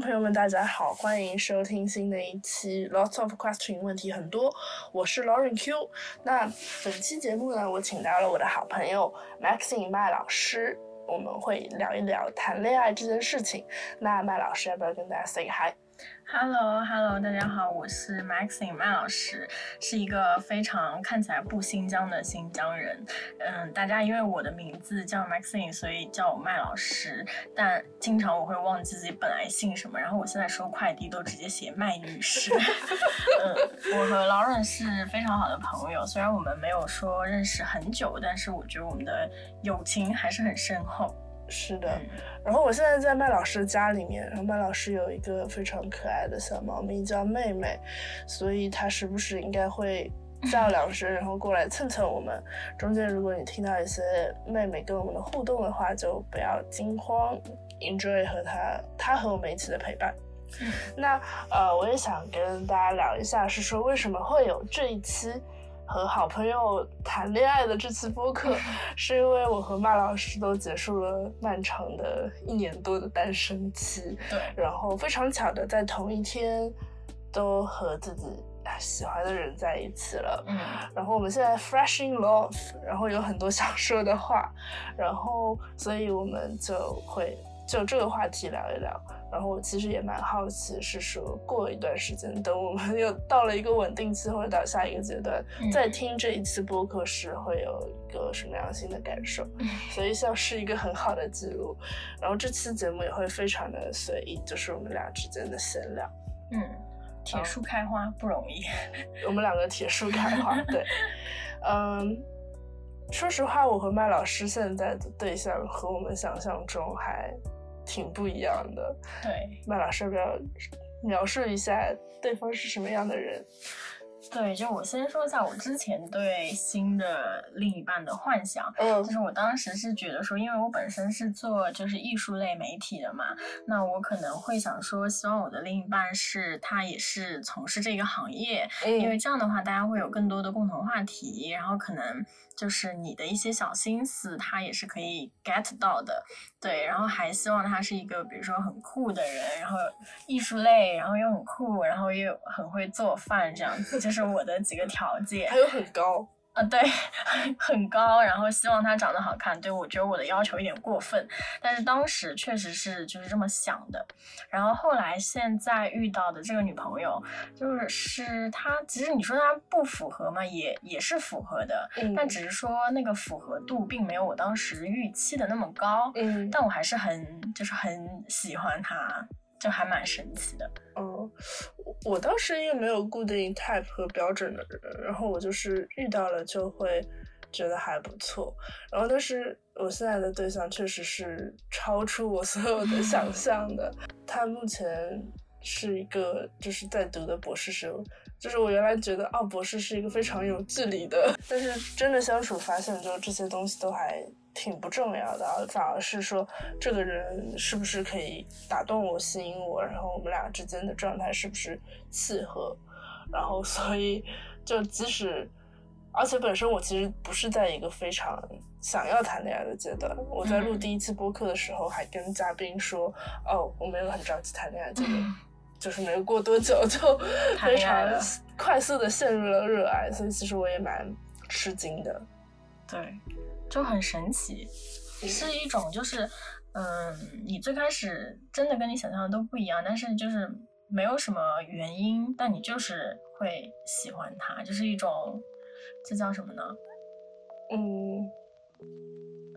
朋友们，大家好，欢迎收听新的一期 Lots of Question，问题很多，我是 Lauren Q。那本期节目呢，我请到了我的好朋友 Maxine 麦老师，我们会聊一聊谈恋爱这件事情。那麦老师要不要跟大家 say hi？hi？Hello，Hello，大家好，我是 Maxine 麦老师，是一个非常看起来不新疆的新疆人。嗯，大家因为我的名字叫 Maxine，所以叫我麦老师。但经常我会忘记自己本来姓什么，然后我现在收快递都直接写麦女士。嗯，我和 Lauren 是非常好的朋友，虽然我们没有说认识很久，但是我觉得我们的友情还是很深厚。是的，然后我现在在麦老师家里面，然后麦老师有一个非常可爱的小猫咪叫妹妹，所以它时不时应该会叫 两声，然后过来蹭蹭我们。中间如果你听到一些妹妹跟我们的互动的话，就不要惊慌，enjoy 和它它和我们一起的陪伴。那呃，我也想跟大家聊一下，是说为什么会有这一期。和好朋友谈恋爱的这次播客，是因为我和麦老师都结束了漫长的一年多的单身期，对，然后非常巧的在同一天，都和自己喜欢的人在一起了，嗯，然后我们现在 fresh in love，然后有很多想说的话，然后所以我们就会就这个话题聊一聊。然后我其实也蛮好奇，是说过一段时间，等我们又到了一个稳定期，或者到下一个阶段，再听这一期播客时，会有一个什么样新的感受？所以像是一个很好的记录。然后这期节目也会非常的随意，就是我们俩之间的闲聊。嗯，铁树开花不容易，我们两个铁树开花。对，嗯，说实话，我和麦老师现在的对象和我们想象中还。挺不一样的，对，麦老师要不要描述一下对方是什么样的人？对，就我先说一下我之前对新的另一半的幻想，嗯，就是我当时是觉得说，因为我本身是做就是艺术类媒体的嘛，那我可能会想说，希望我的另一半是他也是从事这个行业，因为这样的话大家会有更多的共同话题，然后可能就是你的一些小心思他也是可以 get 到的，对，然后还希望他是一个比如说很酷的人，然后艺术类，然后又很酷，然后又很会做饭这样子，就是。是我的几个条件，还有很高啊，对，很高，然后希望他长得好看。对我觉得我的要求有点过分，但是当时确实是就是这么想的。然后后来现在遇到的这个女朋友，就是是她，其实你说她不符合嘛，也也是符合的，但只是说那个符合度并没有我当时预期的那么高。嗯，但我还是很就是很喜欢她。就还蛮神奇的。嗯，我当时因为没有固定 type 和标准的人，然后我就是遇到了就会觉得还不错。然后，但是我现在的对象确实是超出我所有的想 象的。他目前是一个就是在读的博士生，就是我原来觉得哦，博士是一个非常有距离的，但是真的相处发现，就这些东西都还。挺不重要的，反而是说这个人是不是可以打动我、吸引我，然后我们俩之间的状态是不是契合，然后所以就即使，而且本身我其实不是在一个非常想要谈恋爱的阶段。我在录第一期播客的时候还跟嘉宾说，哦，我没有很着急谈恋爱，这个 就是没有过多久就 非常快速的陷入了热爱，所以其实我也蛮吃惊的。对。就很神奇，是一种就是，嗯，你最开始真的跟你想象的都不一样，但是就是没有什么原因，但你就是会喜欢他，就是一种，这叫什么呢？嗯，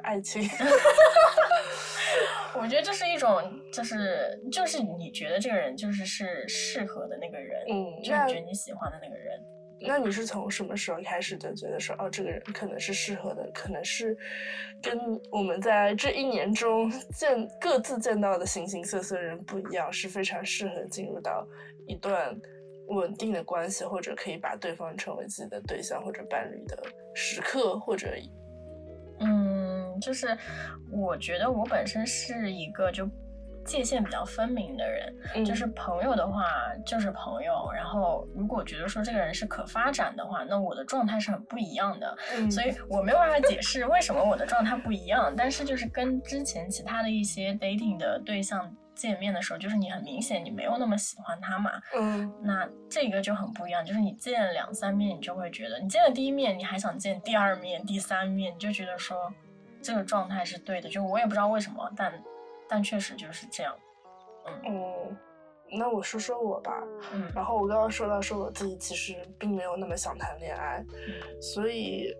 爱情。我觉得这是一种，就是就是你觉得这个人就是是适合的那个人，嗯，就你觉得你喜欢的那个人。那你是从什么时候开始就觉得说，哦，这个人可能是适合的，可能是跟我们在这一年中 见各自见到的形形色色人不一样，是非常适合进入到一段稳定的关系，或者可以把对方成为自己的对象或者伴侣的时刻，或者，嗯，就是我觉得我本身是一个就。界限比较分明的人，就是朋友的话就是朋友。然后如果觉得说这个人是可发展的话，那我的状态是很不一样的。所以我没有办法解释为什么我的状态不一样。但是就是跟之前其他的一些 dating 的对象见面的时候，就是你很明显你没有那么喜欢他嘛。嗯。那这个就很不一样，就是你见两三面，你就会觉得，你见了第一面，你还想见第二面、第三面，你就觉得说这个状态是对的。就我也不知道为什么，但但确实就是这样。嗯。那我说说我吧。嗯。然后我刚刚说到说我自己其实并没有那么想谈恋爱，所以。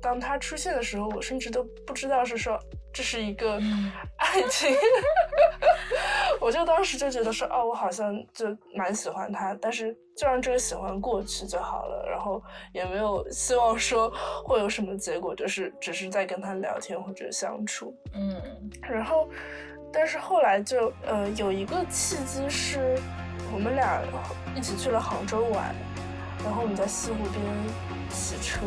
当他出现的时候，我甚至都不知道是说这是一个 爱情，我就当时就觉得说，哦，我好像就蛮喜欢他，但是就让这个喜欢过去就好了，然后也没有希望说会有什么结果，就是只是在跟他聊天或者相处，嗯，然后，但是后来就呃有一个契机是，我们俩一起去了杭州玩，然后我们在西湖边。洗车，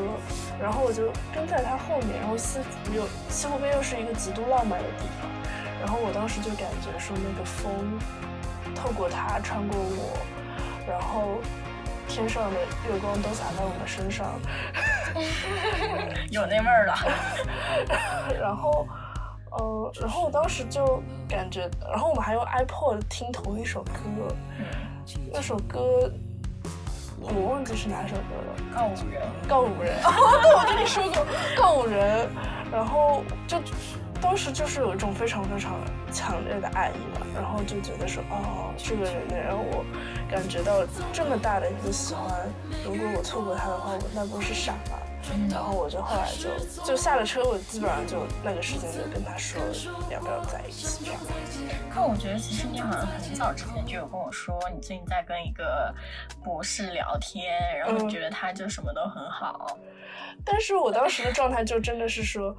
然后我就跟在他后面，然后西湖又西湖边又是一个极度浪漫的地方，然后我当时就感觉说那个风透过他穿过我，然后天上的月光都洒在我们身上，有那味儿了。然后，呃，然后我当时就感觉，然后我们还用 iPod 听同一首歌，那首歌。我忘记是哪首歌了，告五人，告五人。对，我跟你说过告五人，然后就当时就是有一种非常非常强烈的爱意嘛，然后就觉得说，哦，这个人能让我感觉到这么大的一个喜欢，如果我错过他的话，我那不是傻吗？然后我就后来就就下了车，我基本上就那个时间就跟他说要不要在一起这样。可我觉得其实你好像很早之前就有跟我说，你最近在跟一个博士聊天，然后你觉得他就什么都很好。但是我当时的状态就真的是说，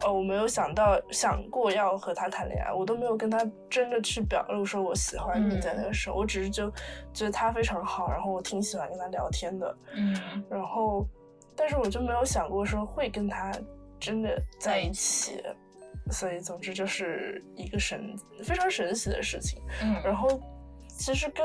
呃，我没有想到想过要和他谈恋爱，我都没有跟他真的去表露说我喜欢你在那个时候，我只是就觉得他非常好，然后我挺喜欢跟他聊天的，嗯，然后。但是我就没有想过说会跟他真的在一起，所以总之就是一个神非常神奇的事情。嗯，然后其实跟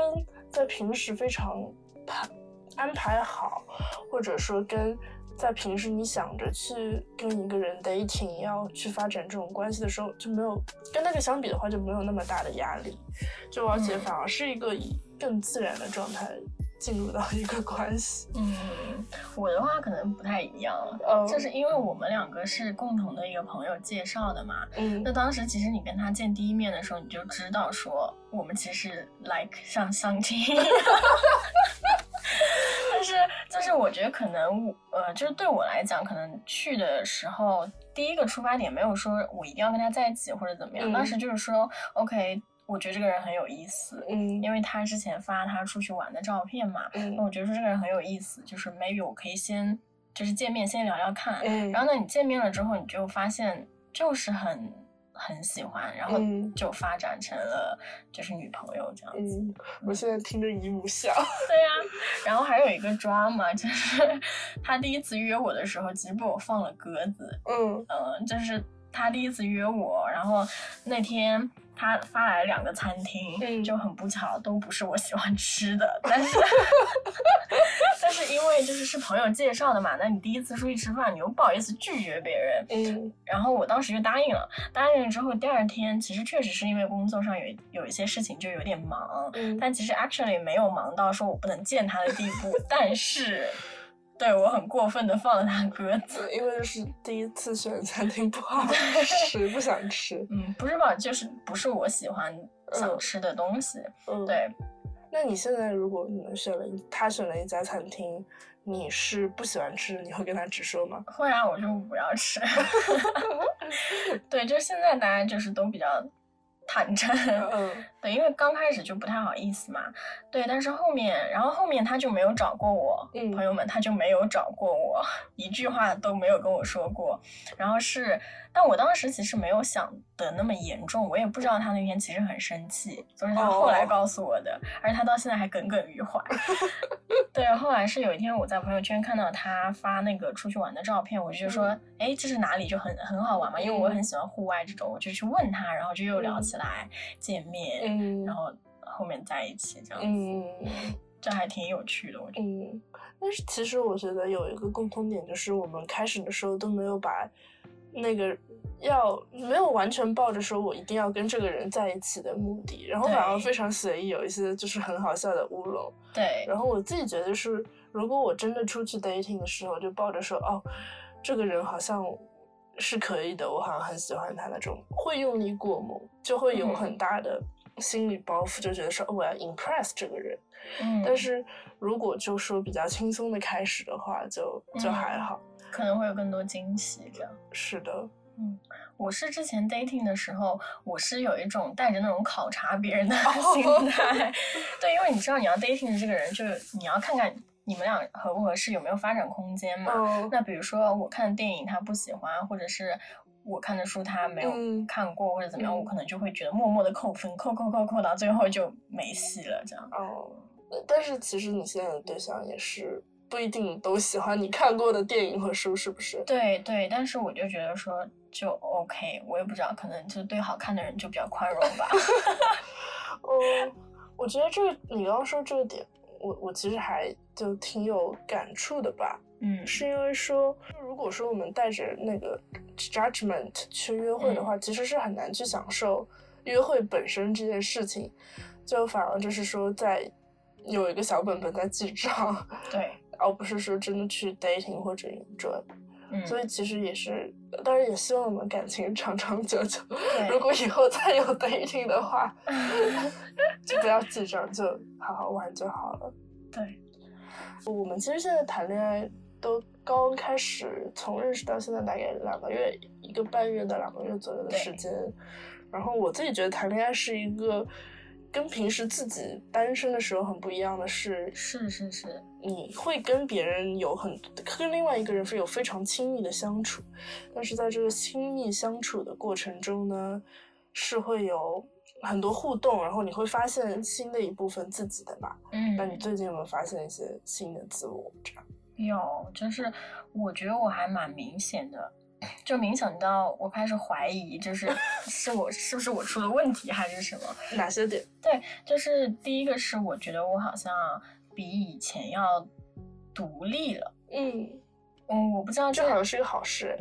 在平时非常排安排好，或者说跟在平时你想着去跟一个人 dating 要去发展这种关系的时候，就没有跟那个相比的话就没有那么大的压力，就而且反而是一个以更自然的状态。进入到一个关系，嗯，我的话可能不太一样，就是因为我们两个是共同的一个朋友介绍的嘛，嗯，那当时其实你跟他见第一面的时候，你就知道说我们其实 like 像相亲，但是就是我觉得可能呃，就是对我来讲，可能去的时候第一个出发点没有说我一定要跟他在一起或者怎么样，当时就是说 OK。我觉得这个人很有意思，嗯，因为他之前发他出去玩的照片嘛，嗯，那我觉得说这个人很有意思，就是 maybe 我可以先就是见面先聊聊看，嗯，然后呢你见面了之后你就发现就是很很喜欢，然后就发展成了就是女朋友这样子。嗯，我现在听着姨母笑。对呀，然后还有一个 drama 就是他第一次约我的时候，其实被我放了鸽子。嗯嗯，就是他第一次约我，然后那天。他发来了两个餐厅，就很不巧，都不是我喜欢吃的。但是，但是因为就是是朋友介绍的嘛，那你第一次出去吃饭，你又不好意思拒绝别人。嗯。然后我当时就答应了，答应了之后，第二天其实确实是因为工作上有有一些事情就有点忙，嗯。但其实 actually 没有忙到说我不能见他的地步，但是。对我很过分的放了他鸽子，因为是第一次选 餐厅不好吃，不想吃。嗯，不是吧？就是不是我喜欢想吃的东西。嗯，对。那你现在如果你们选了，他选了一家餐厅，你是不喜欢吃，你会跟他直说吗？会啊，我就不要吃。对，就现在大家就是都比较。坦诚，嗯，对，因为刚开始就不太好意思嘛，对，但是后面，然后后面他就没有找过我，嗯，朋友们他就没有找过我，一句话都没有跟我说过，然后是。但我当时其实没有想的那么严重，我也不知道他那天其实很生气，都是他后来告诉我的，而且他到现在还耿耿于怀。对，后来是有一天我在朋友圈看到他发那个出去玩的照片，我就说，哎，这是哪里？就很很好玩嘛，因为我很喜欢户外这种，我就去问他，然后就又聊起来，见面，嗯，然后后面在一起这样子，嗯，这还挺有趣的，我觉得。嗯，但是其实我觉得有一个共通点，就是我们开始的时候都没有把。那个要没有完全抱着说我一定要跟这个人在一起的目的，然后反而非常随意，有一些就是很好笑的乌龙。对，然后我自己觉得是，如果我真的出去 dating 的时候，就抱着说哦，这个人好像是可以的，我好像很喜欢他那种，会用力过猛，就会有很大的心理包袱，就觉得说我要 impress 这个人。嗯，但是如果就说比较轻松的开始的话，就就还好。可能会有更多惊喜，这样是的，嗯，我是之前 dating 的时候，我是有一种带着那种考察别人的心态，对，因为你知道你要 dating 的这个人，就是你要看看你们俩合不合适，有没有发展空间嘛。那比如说我看的电影他不喜欢，或者是我看的书他没有看过，或者怎么样，我可能就会觉得默默的扣分，扣扣扣扣到最后就没戏了，这样。哦，但是其实你现在的对象也是。不一定都喜欢你看过的电影和书，是不是？对对，但是我就觉得说就 OK，我也不知道，可能就对好看的人就比较宽容吧。嗯，我觉得这个你刚刚说这个点，我我其实还就挺有感触的吧。嗯，是因为说，如果说我们带着那个 judgment 去约会的话，其实是很难去享受约会本身这件事情，就反而就是说在有一个小本本在记账。对。而不是说真的去 dating 或者 enjoy，嗯，所以其实也是，当然也希望我们感情长长久久。如果以后再有 dating 的话，就不要记账，就好好玩就好了。对，我们其实现在谈恋爱都刚开始，从认识到现在大概两个月，一个半月到两个月左右的时间。然后我自己觉得谈恋爱是一个。跟平时自己单身的时候很不一样的是，是是是，你会跟别人有很跟另外一个人是有非常亲密的相处，但是在这个亲密相处的过程中呢，是会有很多互动，然后你会发现新的一部分自己的吧。嗯，那你最近有没有发现一些新的自我？这样有，就是我觉得我还蛮明显的。就冥想到我开始怀疑，就是 是我是不是我出了问题还是什么？哪些点？对，就是第一个是我觉得我好像比以前要独立了。嗯嗯，我不知道这好像是一个好事。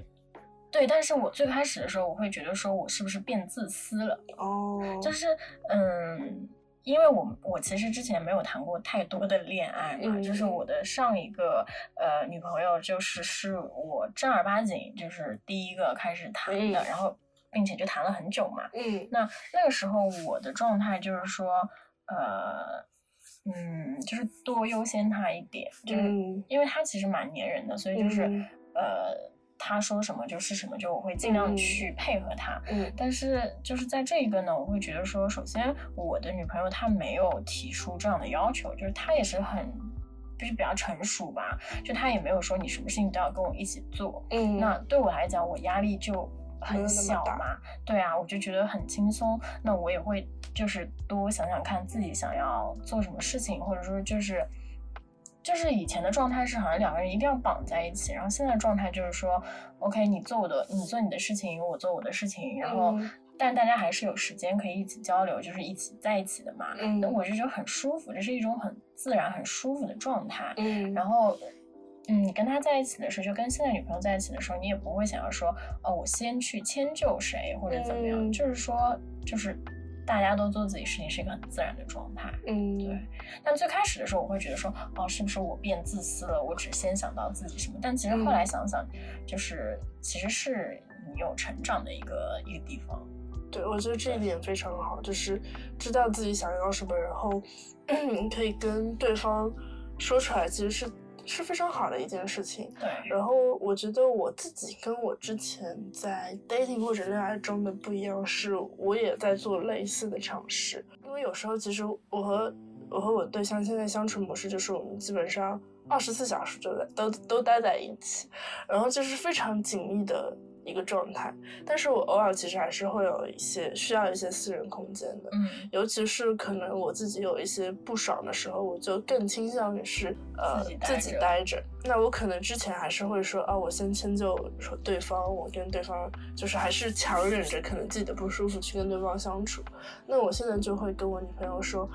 对，但是我最开始的时候我会觉得说我是不是变自私了？哦，就是嗯。因为我我其实之前没有谈过太多的恋爱嘛，就是我的上一个呃女朋友就是是我正儿八经就是第一个开始谈的，然后并且就谈了很久嘛。嗯，那那个时候我的状态就是说，呃，嗯，就是多优先他一点，就是因为他其实蛮粘人的，所以就是呃。他说什么就是什么，就我会尽量去配合他。嗯，但是就是在这个呢，我会觉得说，首先我的女朋友她没有提出这样的要求，就是她也是很就是比较成熟吧，就她也没有说你什么事情都要跟我一起做。嗯，那对我来讲，我压力就很小嘛。对啊，我就觉得很轻松。那我也会就是多想想看自己想要做什么事情，或者说就是。就是以前的状态是好像两个人一定要绑在一起，然后现在状态就是说，OK，你做我的，你做你的事情，我做我的事情，然后但大家还是有时间可以一起交流，就是一起在一起的嘛。嗯那我就觉得很舒服，这是一种很自然、很舒服的状态。嗯，然后，嗯，你跟他在一起的时候，就跟现在女朋友在一起的时候，你也不会想要说，哦，我先去迁就谁或者怎么样，就是说，就是。大家都做自己事情是一个很自然的状态，嗯，对。但最开始的时候，我会觉得说，哦，是不是我变自私了？我只先想到自己什么？但其实后来想想，就是其实是你有成长的一个一个地方。对，我觉得这一点非常好，就是知道自己想要什么，然后 可以跟对方说出来，其实是。是非常好的一件事情。对，然后我觉得我自己跟我之前在 dating 或者恋爱中的不一样，是我也在做类似的尝试。因为有时候其实我和我和我对象现在相处模式就是我们基本上二十四小时就在都都待在一起，然后就是非常紧密的。一个状态，但是我偶尔其实还是会有一些需要一些私人空间的，嗯，尤其是可能我自己有一些不爽的时候，我就更倾向于是呃自己待着。那我可能之前还是会说啊，我先迁就说对方，我跟对方就是还是强忍着可能自己的不舒服去跟对方相处。那我现在就会跟我女朋友说。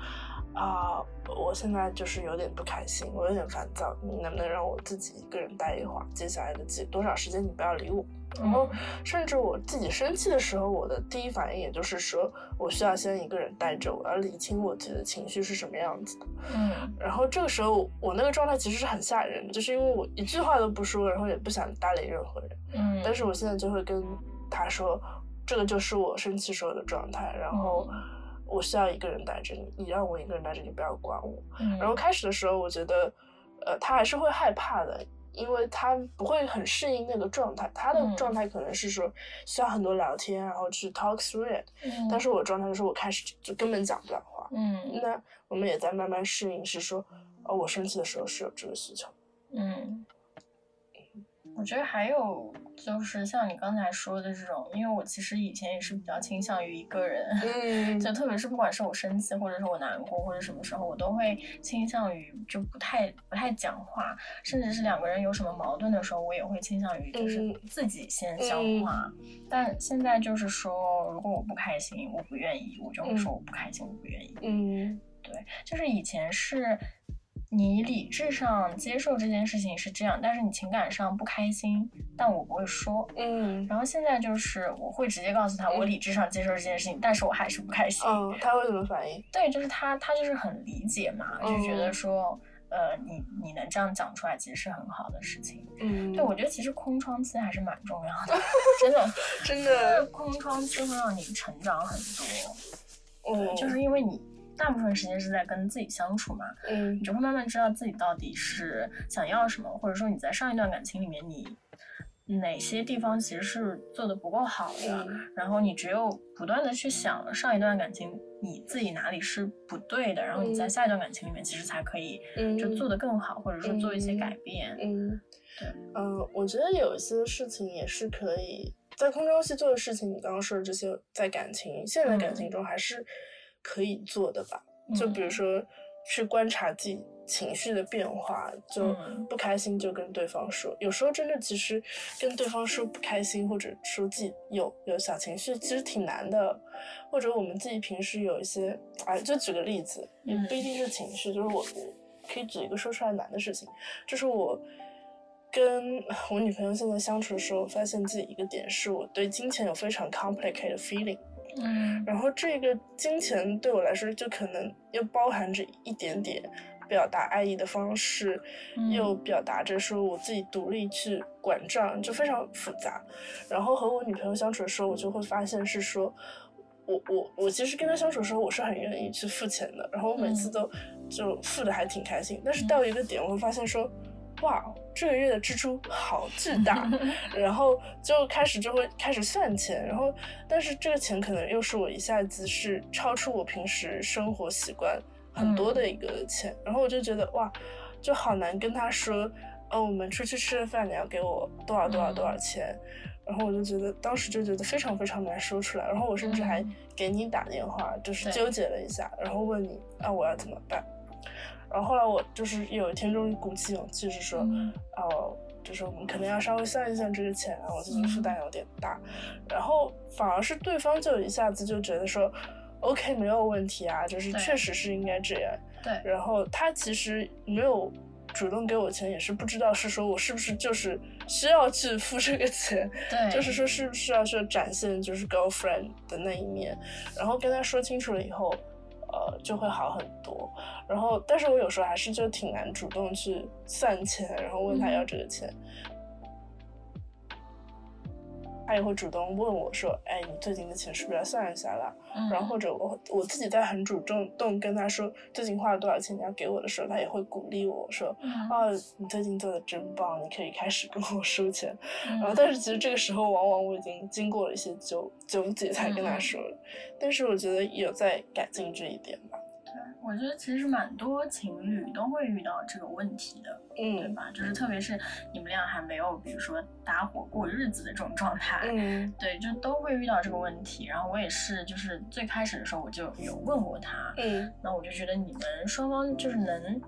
啊，我现在就是有点不开心，我有点烦躁，你能不能让我自己一个人待一会儿？接下来的几多少时间你不要理我。然后，甚至我自己生气的时候，我的第一反应也就是说，我需要先一个人待着，我要理清我自己的情绪是什么样子的。嗯。然后这个时候，我那个状态其实是很吓人的，就是因为我一句话都不说，然后也不想搭理任何人。嗯。但是我现在就会跟他说，这个就是我生气时候的状态，然后我需要一个人待着你，你让我一个人待着，你不要管我。嗯。然后开始的时候，我觉得，呃，他还是会害怕的。因为他不会很适应那个状态，他的状态可能是说需要很多聊天，然后去 talk through it。嗯。但是我状态就是我开始就根本讲不了话。嗯。那我们也在慢慢适应，是说，哦，我生气的时候是有这个需求。嗯。我觉得还有就是像你刚才说的这种，因为我其实以前也是比较倾向于一个人，嗯，就特别是不管是我生气，或者是我难过，或者什么时候，我都会倾向于就不太不太讲话，甚至是两个人有什么矛盾的时候，我也会倾向于就是自己先消化。但现在就是说，如果我不开心，我不愿意，我就会说我不开心，我不愿意。嗯，对，就是以前是。你理智上接受这件事情是这样，但是你情感上不开心，但我不会说。嗯，然后现在就是我会直接告诉他，我理智上接受这件事情，但是我还是不开心。嗯，他会怎么反应？对，就是他，他就是很理解嘛，就觉得说，呃，你你能这样讲出来，其实是很好的事情。嗯，对，我觉得其实空窗期还是蛮重要的，真的，真的，空窗期会让你成长很多。嗯，就是因为你。大部分时间是在跟自己相处嘛，嗯，你就会慢慢知道自己到底是想要什么，或者说你在上一段感情里面你哪些地方其实是做的不够好的，然后你只有不断的去想上一段感情你自己哪里是不对的，然后你在下一段感情里面其实才可以就做得更好，或者说做一些改变。嗯，对，嗯，我觉得有一些事情也是可以在空中期做的事情，你刚刚说的这些，在感情现在感情中还是。可以做的吧，就比如说去观察自己情绪的变化，就不开心就跟对方说。有时候真的其实跟对方说不开心，或者说自己有有小情绪，其实挺难的。或者我们自己平时有一些，哎，就举个例子，也不一定是情绪，就是我可以举一个说出来难的事情，就是我跟我女朋友现在相处的时候，发现自己一个点是我对金钱有非常 complicated feeling。嗯，然后这个金钱对我来说，就可能又包含着一点点表达爱意的方式，又表达着说我自己独立去管账，就非常复杂。然后和我女朋友相处的时候，我就会发现是说，我我我其实跟她相处的时候，我是很愿意去付钱的，然后我每次都就付的还挺开心。但是到一个点，我会发现说。哇，这个月的支出好巨大，然后就开始就会开始算钱，然后但是这个钱可能又是我一下子是超出我平时生活习惯很多的一个钱，然后我就觉得哇，就好难跟他说，哦，我们出去吃了饭，你要给我多少多少多少钱，然后我就觉得当时就觉得非常非常难说出来，然后我甚至还给你打电话，就是纠结了一下，然后问你啊，我要怎么办？然后后来我就是有一天终于鼓起勇气，是说，哦，就是我们可能要稍微算一算这个钱，我自己负担有点大。然后反而是对方就一下子就觉得说，OK 没有问题啊，就是确实是应该这样。对。然后他其实没有主动给我钱，也是不知道是说我是不是就是需要去付这个钱。对。就是说是不是要去展现就是 girlfriend 的那一面，然后跟他说清楚了以后。呃，就会好很多。然后，但是我有时候还是就挺难主动去算钱，然后问他要这个钱。他也会主动问我说：“哎，你最近的钱是不是要算一下了？”然后或者我我自己在很主动动跟他说最近花了多少钱你要给我的时候，他也会鼓励我说：“啊，你最近做的真棒，你可以开始跟我收钱。”然后，但是其实这个时候往往我已经经过了一些纠纠结才跟他说了。但是我觉得有在改进这一点吧。我觉得其实蛮多情侣都会遇到这个问题的，嗯，对吧？就是特别是你们俩还没有，比如说搭伙过日子的这种状态，嗯，对，就都会遇到这个问题。然后我也是，就是最开始的时候我就有问过他，嗯，那我就觉得你们双方就是能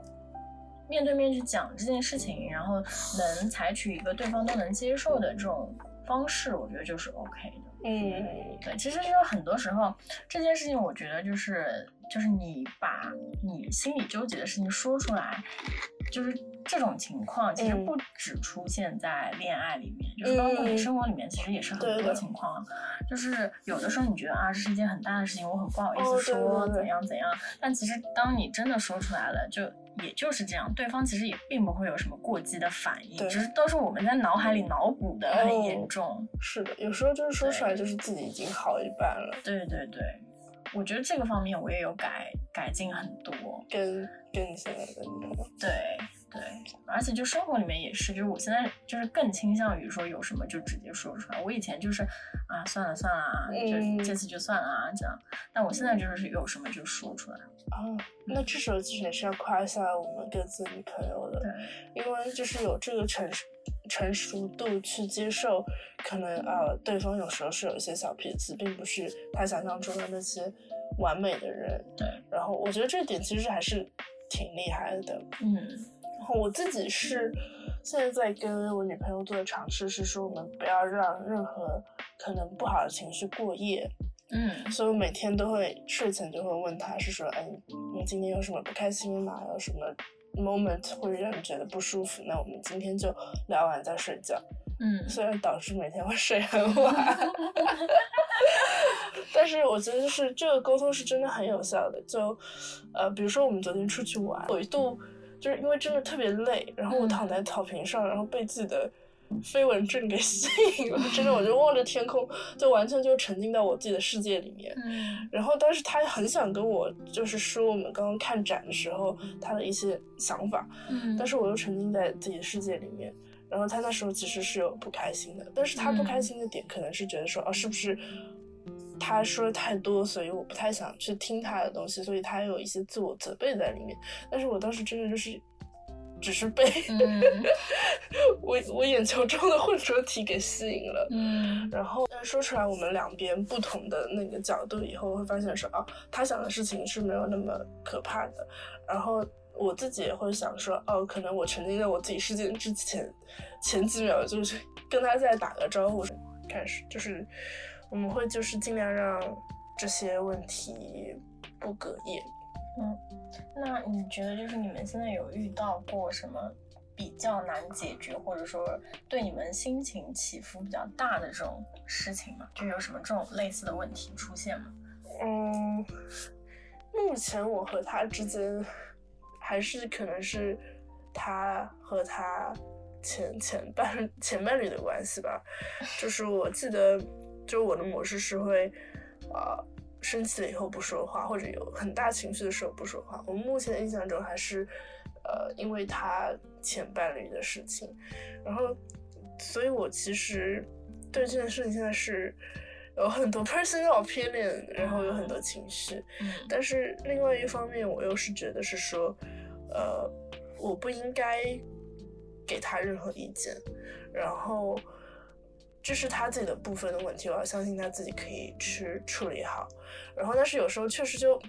面对面去讲这件事情，然后能采取一个对方都能接受的这种方式，我觉得就是 OK 的。嗯，对，其实就是很多时候这件事情，我觉得就是就是你把你心里纠结的事情说出来，就是这种情况其实不只出现在恋爱里面，就是包括你生活里面，其实也是很多情况。就是有的时候你觉得啊，这是一件很大的事情，我很不好意思说怎样怎样，但其实当你真的说出来了，就也就是这样，对方其实也并不会有什么过激的反应，只是都是我们在脑海里脑补的很严重。是的，有时候就是说出来，就是自己已经好一半了。对对对。我觉得这个方面我也有改改进很多，跟跟你现在的对对，而且就生活里面也是，就是我现在就是更倾向于说有什么就直接说出来。我以前就是啊算了算了啊，就这次就算了啊这样，但我现在就是有什么就说出来。哦，那这时候其实也是要夸一下我们各自女朋友的，因为就是有这个成熟成熟度去接受，可能啊对方有时候是有一些小脾气，并不是他想象中的那些完美的人。对，然后我觉得这点其实还是挺厉害的。嗯，然后我自己是现在在跟我女朋友做的尝试是说，我们不要让任何可能不好的情绪过夜。嗯，所以我每天都会睡前就会问他，是说，哎，你今天有什么不开心吗？有什么 moment 会让你觉得不舒服？那我们今天就聊完再睡觉。嗯，虽然导致每天会睡很晚，但是我觉得就是这个沟通是真的很有效的。就，呃，比如说我们昨天出去玩，我一度就是因为真的特别累，然后我躺在草坪上，然后被自己的。飞蚊症给 吸引了，真的，我就望着天空，就完全就沉浸到我自己的世界里面。嗯，然后当时他很想跟我就是说我们刚刚看展的时候他的一些想法，嗯，但是我又沉浸在自己的世界里面。然后他那时候其实是有不开心的，但是他不开心的点可能是觉得说，哦，是不是他说的太多，所以我不太想去听他的东西，所以他有一些自我责备在里面。但是我当时真的就是。只是被 我我眼球中的混浊体给吸引了，嗯，然后说出来我们两边不同的那个角度以后，会发现说啊，他想的事情是没有那么可怕的，然后我自己也会想说，哦，可能我沉浸在我自己世界之前，前几秒就是跟他再打个招呼，开始就是我们会就是尽量让这些问题不隔夜。嗯，那你觉得就是你们现在有遇到过什么比较难解决，或者说对你们心情起伏比较大的这种事情吗？就有什么这种类似的问题出现吗？嗯，目前我和他之间还是可能是他和他前前伴前伴侣的关系吧。就是我记得，就我的模式是会呃。生气了以后不说话，或者有很大情绪的时候不说话。我目前的印象中还是，呃，因为他前伴侣的事情，然后，所以我其实对这件事情现在是有很多 personal opinion，然后有很多情绪。嗯。但是另外一方面，我又是觉得是说，呃，我不应该给他任何意见，然后。这是他自己的部分的问题，我要相信他自己可以去处理好。然后，但是有时候确实就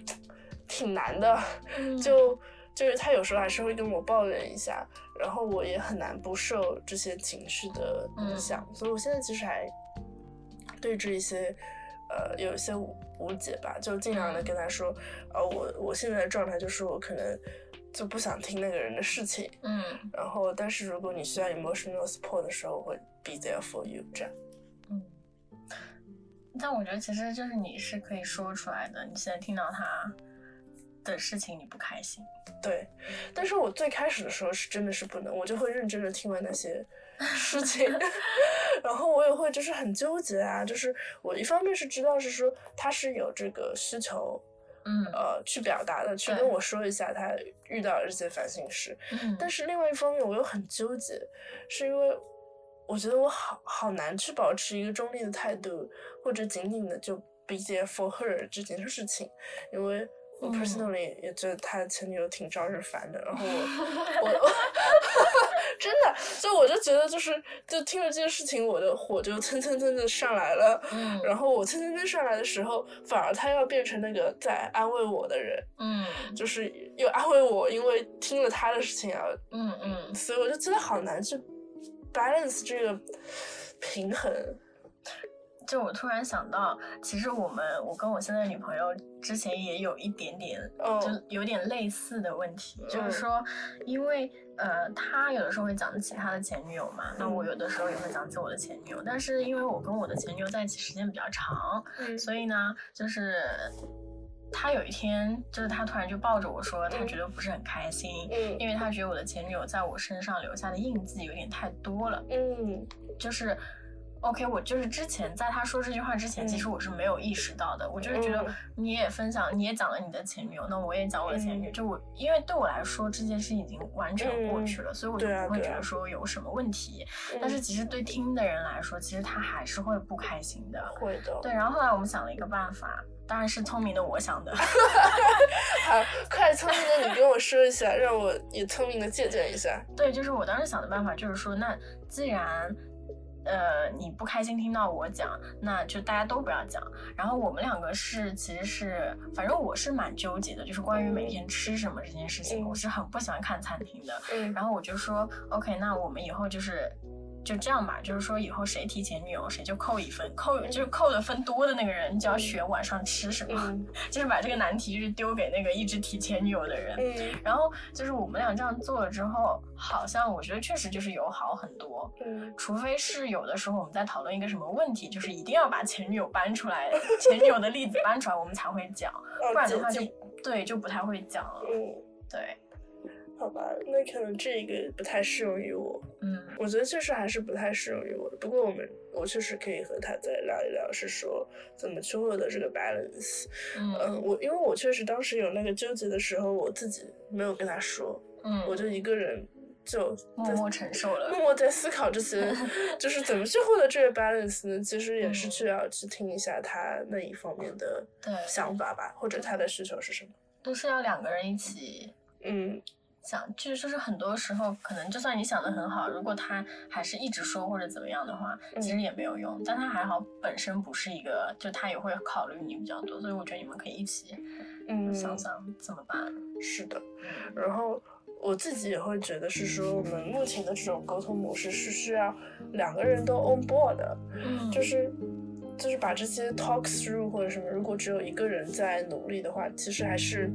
挺难的，就就是他有时候还是会跟我抱怨一下，然后我也很难不受这些情绪的影响。所以我现在其实还对这一些呃有一些无解吧，就尽量的跟他说，呃，我我现在的状态就是我可能就不想听那个人的事情，嗯，然后但是如果你需要 emotional support 的时候，我会。Be there for you，这样。嗯，但我觉得其实就是你是可以说出来的。你现在听到他的事情，你不开心。对，但是我最开始的时候是真的是不能，我就会认真的听完那些事情，然后我也会就是很纠结啊。就是我一方面是知道是说他是有这个需求，嗯，呃，去表达的，去跟我说一下他遇到的这些烦心事。嗯，但是另外一方面我又很纠结，是因为。我觉得我好好难去保持一个中立的态度，或者仅仅的就 be there for her 这件事情，因为我 personally 也觉得他前女友挺招人烦的。然后我 我 真的就我就觉得就是就听了这件事情，我的火就蹭蹭蹭的上来了。嗯。然后我蹭蹭蹭上来的时候，反而他要变成那个在安慰我的人。嗯。就是又安慰我，因为听了他的事情啊。嗯嗯。所以我就觉得好难去。Balance 这个平衡，就我突然想到，其实我们我跟我现在女朋友之前也有一点点，就有点类似的问题，就是说，因为呃，他有的时候会讲起他的前女友嘛，那我有的时候也会讲起我的前女友，但是因为我跟我的前女友在一起时间比较长，所以呢，就是他有一天，就是他突然就抱着我说，他觉得不是很开心，因为他觉得我的前女友在我身上留下的印记有点太多了，嗯，就是。OK，我就是之前在他说这句话之前，其实我是没有意识到的。我就是觉得你也分享，你也讲了你的前女友，那我也讲我的前女友。就我，因为对我来说这件事已经完全过去了，所以我就不会觉得说有什么问题。但是其实对听的人来说，其实他还是会不开心的。会的。对，然后后来我们想了一个办法，当然是聪明的我想的。好，快聪明的你跟我说一下，让我也聪明的借鉴一下。对，就是我当时想的办法，就是说，那既然。呃，你不开心听到我讲，那就大家都不要讲。然后我们两个是，其实是，反正我是蛮纠结的，就是关于每天吃什么这件事情，我是很不喜欢看餐厅的。嗯然后我就说，OK，那我们以后就是。就这样吧，就是说以后谁提前女友，谁就扣一分，扣就是扣的分多的那个人就要选晚上吃什么，就是把这个难题就是丢给那个一直提前女友的人。然后就是我们俩这样做了之后，好像我觉得确实就是友好很多。嗯，除非是有的时候我们在讨论一个什么问题，就是一定要把前女友搬出来，前女友的例子搬出来，我们才会讲，不然的话就对就不太会讲了。嗯，对。好吧，那可能这个不太适用于我。嗯，我觉得确实还是不太适用于我的。不过我们，我确实可以和他再聊一聊，是说怎么去获得这个 balance。嗯，我因为我确实当时有那个纠结的时候，我自己没有跟他说。嗯，我就一个人就默默承受了，默默在思考这些，就是怎么去获得这个 balance 呢？其实也是需要去听一下他那一方面的想法吧，或者他的需求是什么。都是要两个人一起。嗯。想就是就是很多时候，可能就算你想的很好，如果他还是一直说或者怎么样的话，其实也没有用。但他还好，本身不是一个，就他也会考虑你比较多，所以我觉得你们可以一起，嗯，想想怎么办。是的，然后我自己也会觉得是说，我们目前的这种沟通模式是需要两个人都 on board 的，嗯，就是就是把这些 talk through 或者什么，如果只有一个人在努力的话，其实还是。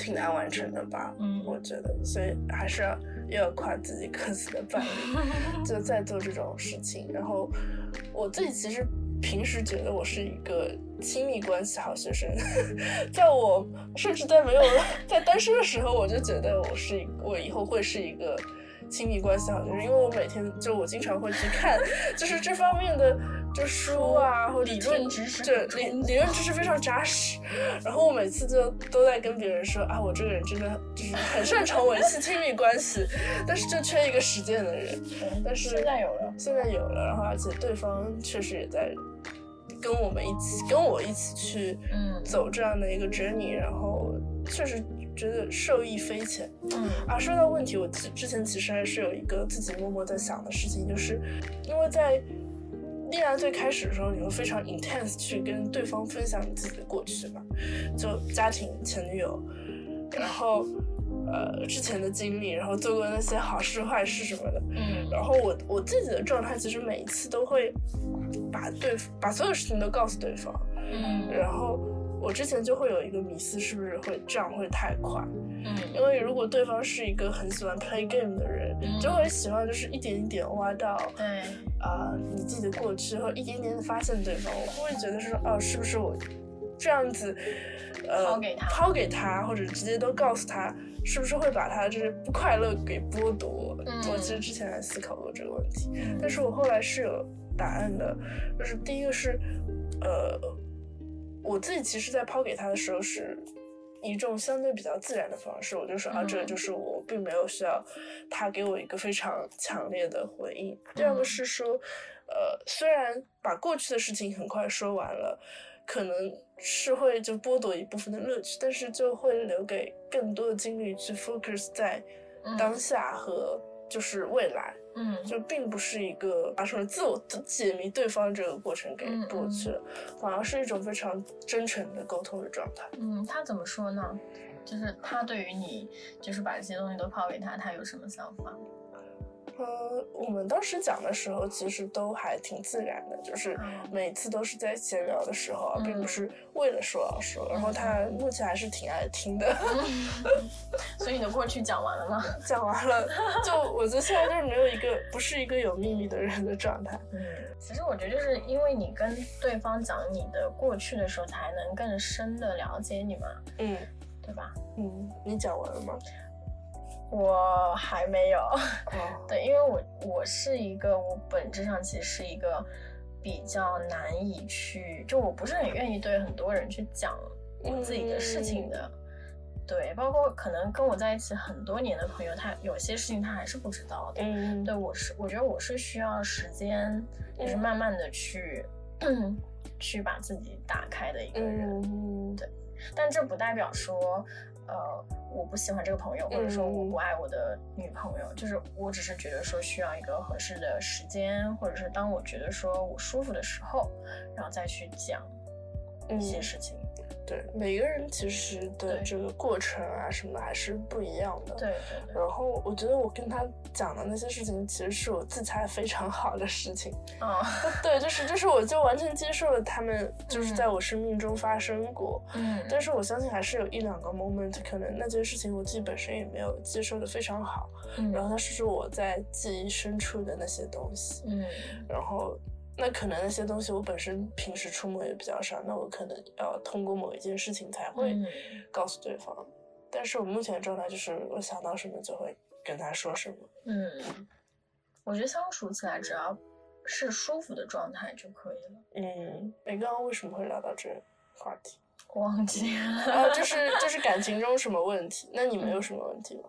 挺难完成的吧，嗯，我觉得，所以还是要要夸自己各自的伴侣，就在做这种事情。然后我自己其实平时觉得我是一个亲密关系好学生，在我甚至在没有在单身的时候，我就觉得我是一我以后会是一个亲密关系好学生，因为我每天就我经常会去看，就是这方面的。就书啊，或者理论知识，对理理论知识非常扎实。然后我每次就都在跟别人说啊，我这个人真的就是很擅长维系亲密关系，但是就缺一个实践的人。但是现在有了，现在有了，然后而且对方确实也在跟我们一起，跟我一起去走这样的一个 journey，然后确实觉得受益匪浅。嗯，啊，说到问题，我之之前其实还是有一个自己默默在想的事情，就是因为在。恋爱最开始的时候，你会非常 intense 去跟对方分享你自己的过去吧？就家庭、前女友，然后呃之前的经历，然后做过那些好事坏事什么的。嗯。然后我我自己的状态，其实每一次都会把对把所有事情都告诉对方。嗯。然后我之前就会有一个迷思，是不是会这样会太快？嗯。因为如果对方是一个很喜欢 play game 的人，就会喜欢就是一点一点挖到。对。啊，你自己的过去，或一点点的发现对方，我会觉得说，哦，是不是我这样子，呃，抛给他，抛给他，或者直接都告诉他，是不是会把他就是不快乐给剥夺？我其实之前还思考过这个问题，但是我后来是有答案的，就是第一个是，呃，我自己其实，在抛给他的时候是。一种相对比较自然的方式，我就说啊，这个就是我，并没有需要他给我一个非常强烈的回应。第二个是说，呃，虽然把过去的事情很快说完了，可能是会就剥夺一部分的乐趣，但是就会留给更多的精力去 focus 在当下和就是未来。嗯，就并不是一个发生了自我解谜对方这个过程给过去了，反而是一种非常真诚的沟通的状态。嗯，他怎么说呢？就是他对于你，就是把这些东西都抛给他，他有什么想法？呃，我们当时讲的时候，其实都还挺自然的，就是每次都是在闲聊的时候，并不是为了说而说。然后他目前还是挺爱听的，所以你的过去讲完了吗？讲完了，就我觉得现在就是没有一个不是一个有秘密的人的状态。嗯，其实我觉得就是因为你跟对方讲你的过去的时候，才能更深的了解你嘛。嗯，对吧？嗯，你讲完了吗？我还没有，对，因为我我是一个，我本质上其实是一个比较难以去，就我不是很愿意对很多人去讲我自己的事情的，对，包括可能跟我在一起很多年的朋友，他有些事情他还是不知道的，嗯，对我是，我觉得我是需要时间，就是慢慢的去 去把自己打开的一个人，对，但这不代表说。呃，我不喜欢这个朋友，或者说我不爱我的女朋友，就是我只是觉得说需要一个合适的时间，或者是当我觉得说我舒服的时候，然后再去讲一些事情。对每个人其实的这个过程啊什么还是不一样的。对。然后我觉得我跟他讲的那些事情，其实是我自洽非常好的事情。啊。对，就是就是，我就完全接受了他们，就是在我生命中发生过。嗯。但是我相信还是有一两个 moment，可能那件事情我自己本身也没有接受的非常好。嗯。然后它是我在记忆深处的那些东西。嗯。然后。那可能那些东西我本身平时触摸也比较少，那我可能要通过某一件事情才会告诉对方。但是我目前的状态就是，我想到什么就会跟他说什么。嗯，我觉得相处起来只要是舒服的状态就可以了。嗯，你刚刚为什么会聊到这个话题？忘记了。啊，就是就是感情中什么问题？那你们有什么问题吗？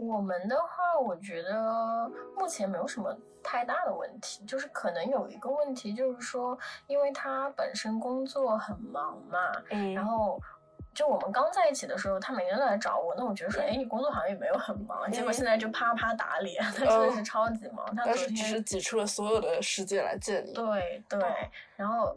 我们的话，我觉得目前没有什么太大的问题，就是可能有一个问题，就是说，因为他本身工作很忙嘛，嗯，然后就我们刚在一起的时候，他每天都来找我，那我觉得说，哎，你工作好像也没有很忙，结果现在就啪啪打脸，他真的是超级忙，他昨天只是挤出了所有的时间来见你，对对，然后。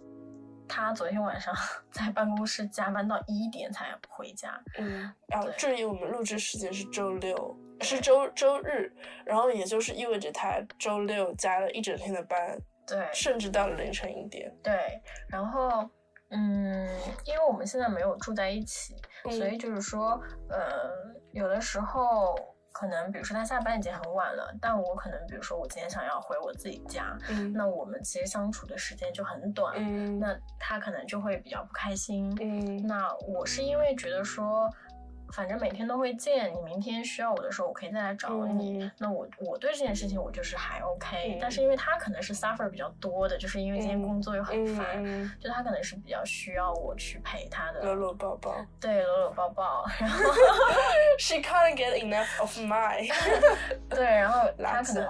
他昨天晚上 在办公室加班到一点才回家。嗯，然后注意我们录制时间是周六，是周周日，然后也就是意味着他周六加了一整天的班，对，甚至到了凌晨一点。对，然后嗯，因为我们现在没有住在一起，所以就是说，呃，有的时候。可能比如说他下班已经很晚了，但我可能比如说我今天想要回我自己家，那我们其实相处的时间就很短，那他可能就会比较不开心。那我是因为觉得说。反正每天都会见你，明天需要我的时候，我可以再来找你。那我我对这件事情我就是还 OK，但是因为他可能是 suffer 比较多的，就是因为今天工作又很烦，就他可能是比较需要我去陪他的。搂搂抱抱。对，搂搂抱抱。然后 She can't get enough of my。对，然后 他可能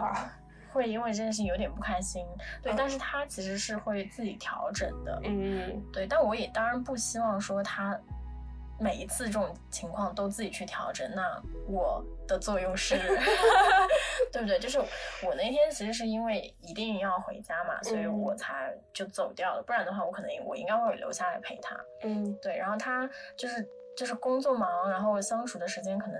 会因为这件事情有点不开心。对，但是他其实是会自己调整的。嗯。对，但我也当然不希望说他。每一次这种情况都自己去调整，那我的作用是，对不对？就是我那天其实是因为一定要回家嘛，所以我才就走掉了。不然的话，我可能我应该会留下来陪他。嗯，对。然后他就是就是工作忙，然后相处的时间可能。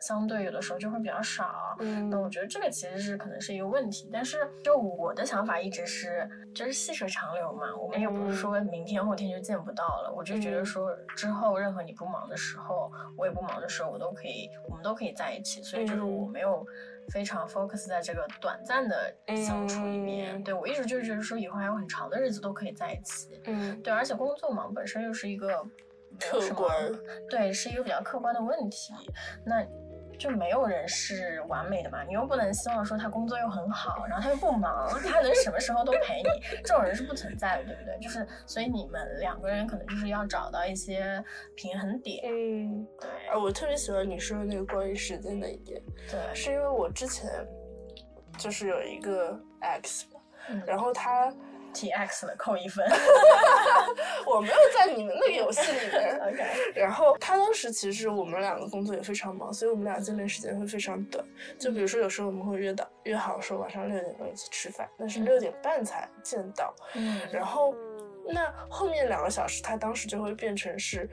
相对有的时候就会比较少，嗯，那我觉得这个其实是可能是一个问题，但是就我的想法一直是，就是细水长流嘛，我们也不是说明天后天就见不到了，我就觉得说之后任何你不忙的时候，我也不忙的时候，我都可以，我们都可以在一起，所以就是我没有非常 focus 在这个短暂的相处里面，对我一直就觉得说以后还有很长的日子都可以在一起，嗯，对，而且工作忙本身又是一个客观，对，是一个比较客观的问题，那。就没有人是完美的嘛，你又不能希望说他工作又很好，然后他又不忙，他能什么时候都陪你，这种人是不存在的，对不对？就是，所以你们两个人可能就是要找到一些平衡点。嗯，对。啊，我特别喜欢你说的那个关于时间的一点，对，是因为我之前就是有一个 X，然后他。T X 了，扣一分。我没有在你们那个游戏里面。OK。然后他当时其实我们两个工作也非常忙，所以我们俩见面时间会非常短。就比如说有时候我们会约到约好说晚上六点钟一起吃饭，但是六点半才见到。嗯。然后那后面两个小时，他当时就会变成是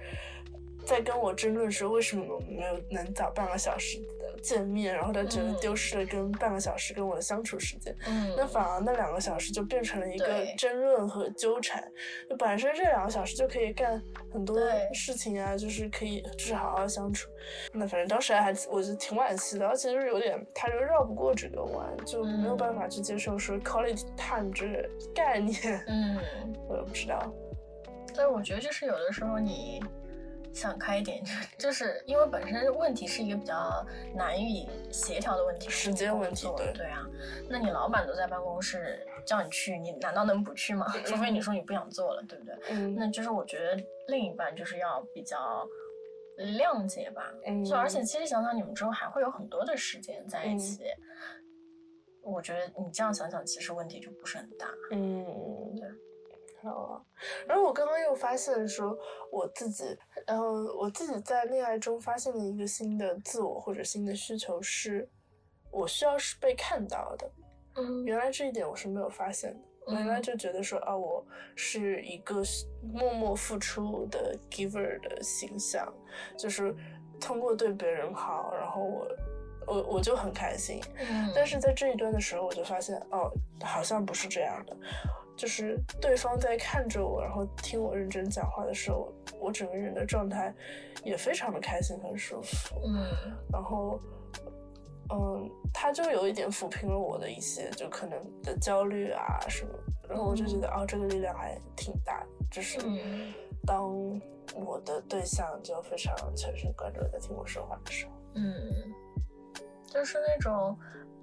在跟我争论说为什么我们没有能早半个小时见面，然后他觉得丢失了跟半个小时跟我的相处时间。嗯，那反而那两个小时就变成了一个争论和纠缠。就本身这两个小时就可以干很多事情啊，就是可以就是好好相处。那反正当时还我觉得挺惋惜的，而且就是有点他就绕不过这个弯，就没有办法去接受说 quality time 这个概念。嗯，我也不知道。所以我觉得就是有的时候你。想开一点，就是因为本身问题是一个比较难以协调的问题，时间问题，对对啊。那你老板都在办公室叫你去，你难道能不去吗？除非你说你不想做了，对不对？嗯。那就是我觉得另一半就是要比较谅解吧。嗯。就而且其实想想你们之后还会有很多的时间在一起，我觉得你这样想想，其实问题就不是很大。嗯，对。哦，然后我刚刚又发现说，我自己，然后我自己在恋爱中发现的一个新的自我或者新的需求是，我需要是被看到的。嗯，原来这一点我是没有发现的。原来就觉得说啊，我是一个默默付出的 giver 的形象，就是通过对别人好，然后我我我就很开心。嗯，但是在这一段的时候，我就发现哦，好像不是这样的。就是对方在看着我，然后听我认真讲话的时候，我整个人的状态也非常的开心很舒服。嗯，然后，嗯，他就有一点抚平了我的一些就可能的焦虑啊什么，然后我就觉得啊，这个力量还挺大的。就是当我的对象就非常全神贯注在听我说话的时候，嗯，就是那种。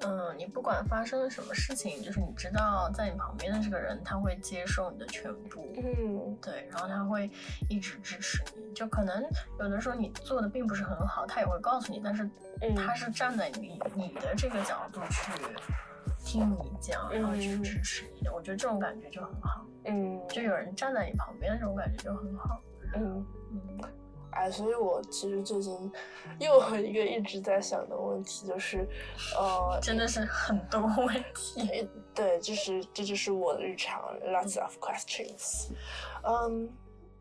嗯，你不管发生了什么事情，就是你知道在你旁边的这个人，他会接受你的全部。嗯，对，然后他会一直支持你。就可能有的时候你做的并不是很好，他也会告诉你，但是他是站在你你的这个角度去听你讲，然后去支持你的。我觉得这种感觉就很好。嗯，就有人站在你旁边的这种感觉就很好。嗯嗯。哎，所以我其实最近 又有一个一直在想的问题，就是，呃，真的是很多问题。对，就是这就是我的日常，lots of questions。嗯，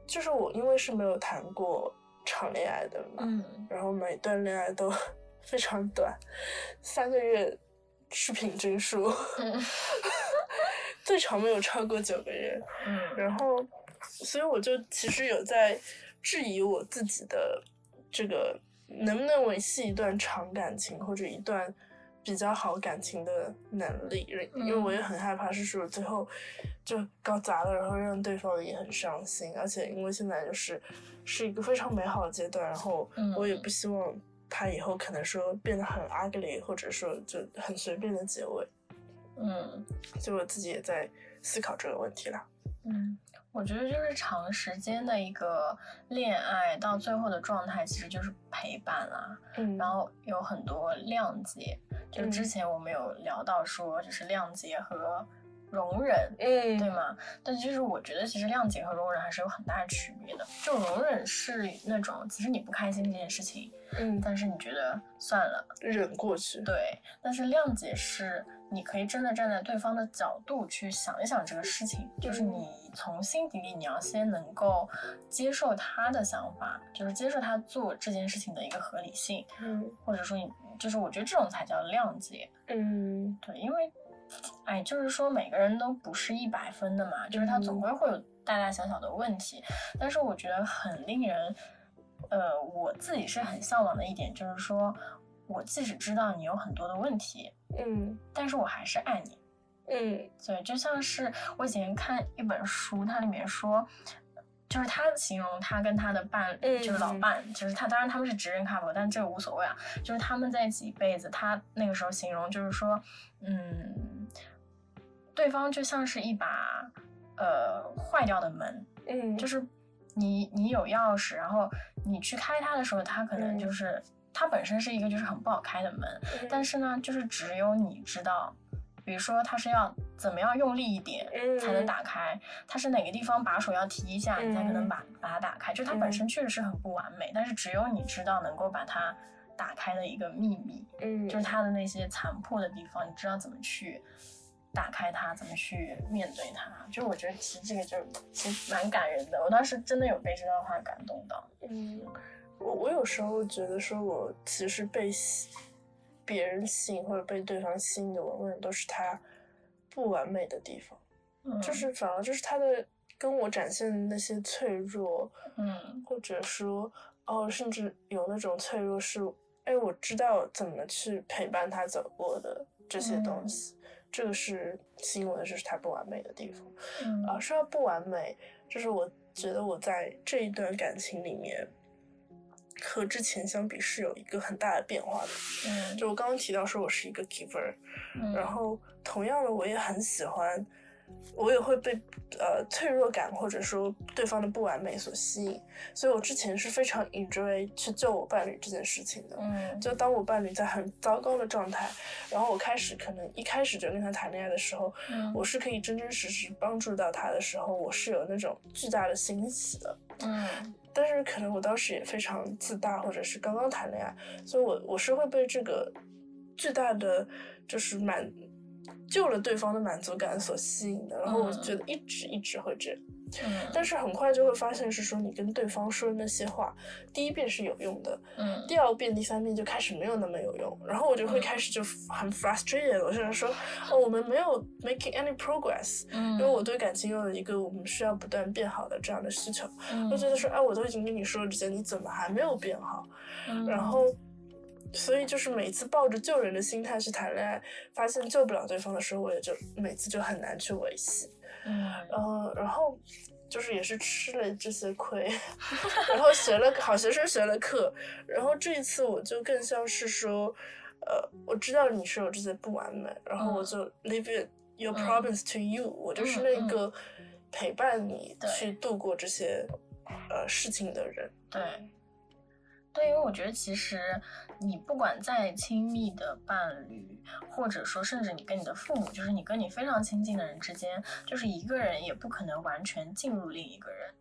就是我因为是没有谈过长恋爱的嘛，嗯，然后每段恋爱都 非常短，三个月是平均数，最长没有超过九个月。嗯，然后，所以我就其实有在。质疑我自己的这个能不能维系一段长感情或者一段比较好感情的能力，因为我也很害怕是说最后就搞砸了，然后让对方也很伤心。而且因为现在就是是一个非常美好的阶段，然后我也不希望他以后可能说变得很 ugly，或者说就很随便的结尾。嗯，所以我自己也在思考这个问题了。嗯。我觉得就是长时间的一个恋爱，到最后的状态其实就是陪伴啦。嗯，然后有很多谅解，就之前我们有聊到说，就是谅解和容忍，嗯，对吗？但其实我觉得，其实谅解和容忍还是有很大的区别的。就容忍是那种，其实你不开心这件事情，嗯，但是你觉得算了，忍过去。对，但是谅解是。你可以真的站在对方的角度去想一想这个事情，就是你从心底里你要先能够接受他的想法，就是接受他做这件事情的一个合理性，嗯，或者说你就是我觉得这种才叫谅解，嗯，对，因为，哎，就是说每个人都不是一百分的嘛，就是他总归会有大大小小的问题，但是我觉得很令人，呃，我自己是很向往的一点就是说。我即使知道你有很多的问题，嗯，但是我还是爱你，嗯，对，就像是我以前看一本书，它里面说，就是他形容他跟他的伴，就是老伴，就是他，当然他们是直人 couple，但这个无所谓啊，就是他们在一起一辈子，他那个时候形容就是说，嗯，对方就像是一把呃坏掉的门，嗯，就是你你有钥匙，然后你去开它的时候，它可能就是。它本身是一个就是很不好开的门，但是呢，就是只有你知道，比如说它是要怎么样用力一点才能打开，它是哪个地方把手要提一下，你才可能把把它打开。就它本身确实是很不完美，但是只有你知道能够把它打开的一个秘密，嗯，就是它的那些残破的地方，你知道怎么去打开它，怎么去面对它。就我觉得其实这个就其实蛮感人的，我当时真的有被这段话感动到，嗯。我我有时候觉得说，我其实被别人吸引或者被对方吸引的，往往都是他不完美的地方，就是反而就是他的跟我展现的那些脆弱，嗯，或者说哦，甚至有那种脆弱是，哎，我知道怎么去陪伴他走过的这些东西，这个是吸引我的，就是他不完美的地方，嗯，啊，说到不完美，就是我觉得我在这一段感情里面。和之前相比是有一个很大的变化的，嗯，就我刚刚提到说我是一个 giver，嗯，然后同样的我也很喜欢，我也会被呃脆弱感或者说对方的不完美所吸引，所以我之前是非常 enjoy 去救我伴侣这件事情的，嗯，就当我伴侣在很糟糕的状态，然后我开始可能一开始就跟他谈恋爱的时候，嗯，我是可以真真实实帮助到他的时候，我是有那种巨大的欣喜的，嗯。但是可能我当时也非常自大，或者是刚刚谈恋爱，所以我我是会被这个巨大的就是满救了对方的满足感所吸引的，然后我觉得一直一直会这样。嗯，但是很快就会发现是说你跟对方说的那些话，第一遍是有用的，嗯，第二遍、第三遍就开始没有那么有用，然后我就会开始就很 frustrated，我就说哦，我们没有 making any progress，嗯，因为我对感情有一个我们需要不断变好的这样的需求，嗯，就觉得说哎，我都已经跟你说了这些，你怎么还没有变好？嗯，然后，所以就是每次抱着救人的心态去谈恋爱，发现救不了对方的时候，我也就每次就很难去维系。嗯，呃，然后就是也是吃了这些亏，然后学了好学生学了课，然后这一次我就更像是说，呃，我知道你是有这些不完美，然后我就 leave it your problems to you，我就是那个陪伴你去度过这些呃事情的人。对。对，因为我觉得其实你不管再亲密的伴侣，或者说甚至你跟你的父母，就是你跟你非常亲近的人之间，就是一个人也不可能完全进入另一个人。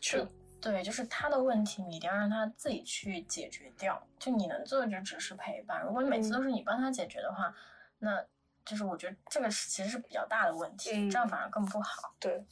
是。对，就是他的问题，你一定要让他自己去解决掉。就你能做的就只是陪伴。如果每次都是你帮他解决的话，那就是我觉得这个是其实是比较大的问题，这样反而更不好。对。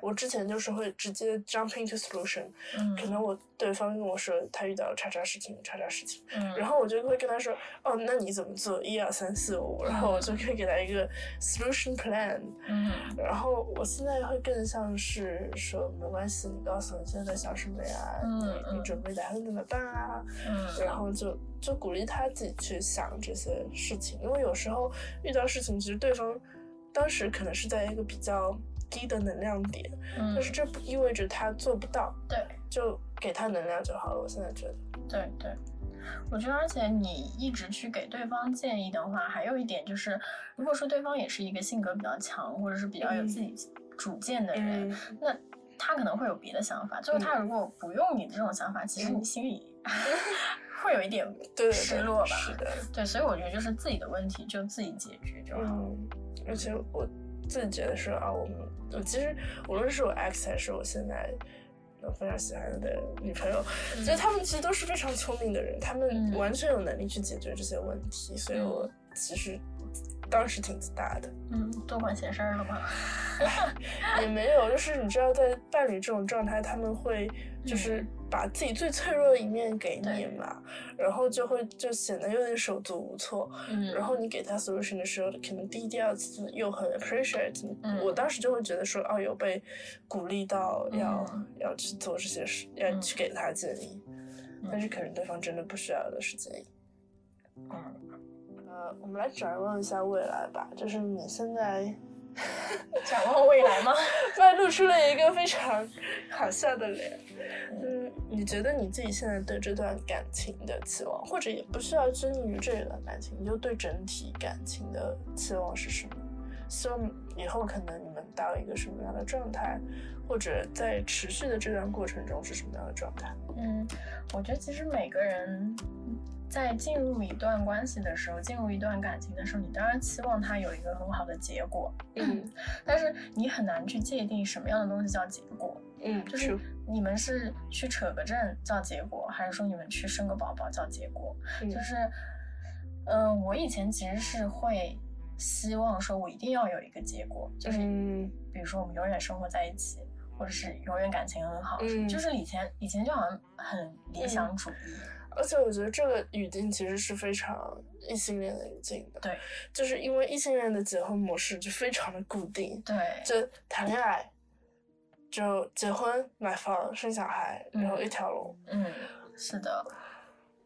我之前就是会直接 jump into solution，嗯，可能我对方跟我说他遇到了叉叉事情，叉叉事情，嗯，然后我就会跟他说，哦，那你怎么做？一二三四五，然后我就可以给他一个 solution plan，嗯，然后我现在会更像是说，没关系，你告诉我你现在在想什么呀？嗯，你准备打算怎么办啊？嗯，然后就就鼓励他自己去想这些事情，因为有时候遇到事情，其实对方当时可能是在一个比较。低的能量点，但是这不意味着他做不到。对，就给他能量就好了。我现在觉得，对对，我觉得，而且你一直去给对方建议的话，还有一点就是，如果说对方也是一个性格比较强，或者是比较有自己主见的人，那他可能会有别的想法。就是，他如果不用你的这种想法，其实你心里 会有一点 失落吧？是的，对，所以我觉得就是自己的问题就自己解决就好。而且我。自己觉得说啊，我们我其实无论是我 X 还是我现在非常喜欢的女朋友，觉得他们其实都是非常聪明的人，他们完全有能力去解决这些问题，所以我其实当时挺自大的。嗯，多管闲事儿了吗？也没有，就是你知道，在伴侣这种状态，他们会就是。把自己最脆弱的一面给你嘛，然后就会就显得有点手足无措。嗯，然后你给他 solution 的时候，可能第一、第二次又很 appreciate。嗯，我当时就会觉得说，哦，有被鼓励到，要要去做这些事，要去给他建议。但是可能对方真的不需要的是建议。嗯，呃，我们来展望一下未来吧，就是你现在。展望未来吗？外露出了一个非常好笑的脸。嗯，你觉得你自己现在对这段感情的期望，或者也不需要拘泥于这段感情，你就对整体感情的期望是什么？希望以后可能你们到一个什么样的状态，或者在持续的这段过程中是什么样的状态？嗯，我觉得其实每个人。在进入一段关系的时候，进入一段感情的时候，你当然期望它有一个很好的结果。嗯，但是你很难去界定什么样的东西叫结果。嗯，就是你们是去扯个证叫结果，还是说你们去生个宝宝叫结果？就是，嗯，我以前其实是会希望说，我一定要有一个结果，就是比如说我们永远生活在一起，或者是永远感情很好。嗯，就是以前以前就好像很理想主义。而且我觉得这个语境其实是非常异性恋的语境的。对，就是因为异性恋的结婚模式就非常的固定。对，就谈恋爱，就结婚、买房、生小孩，然后一条龙。嗯，是的。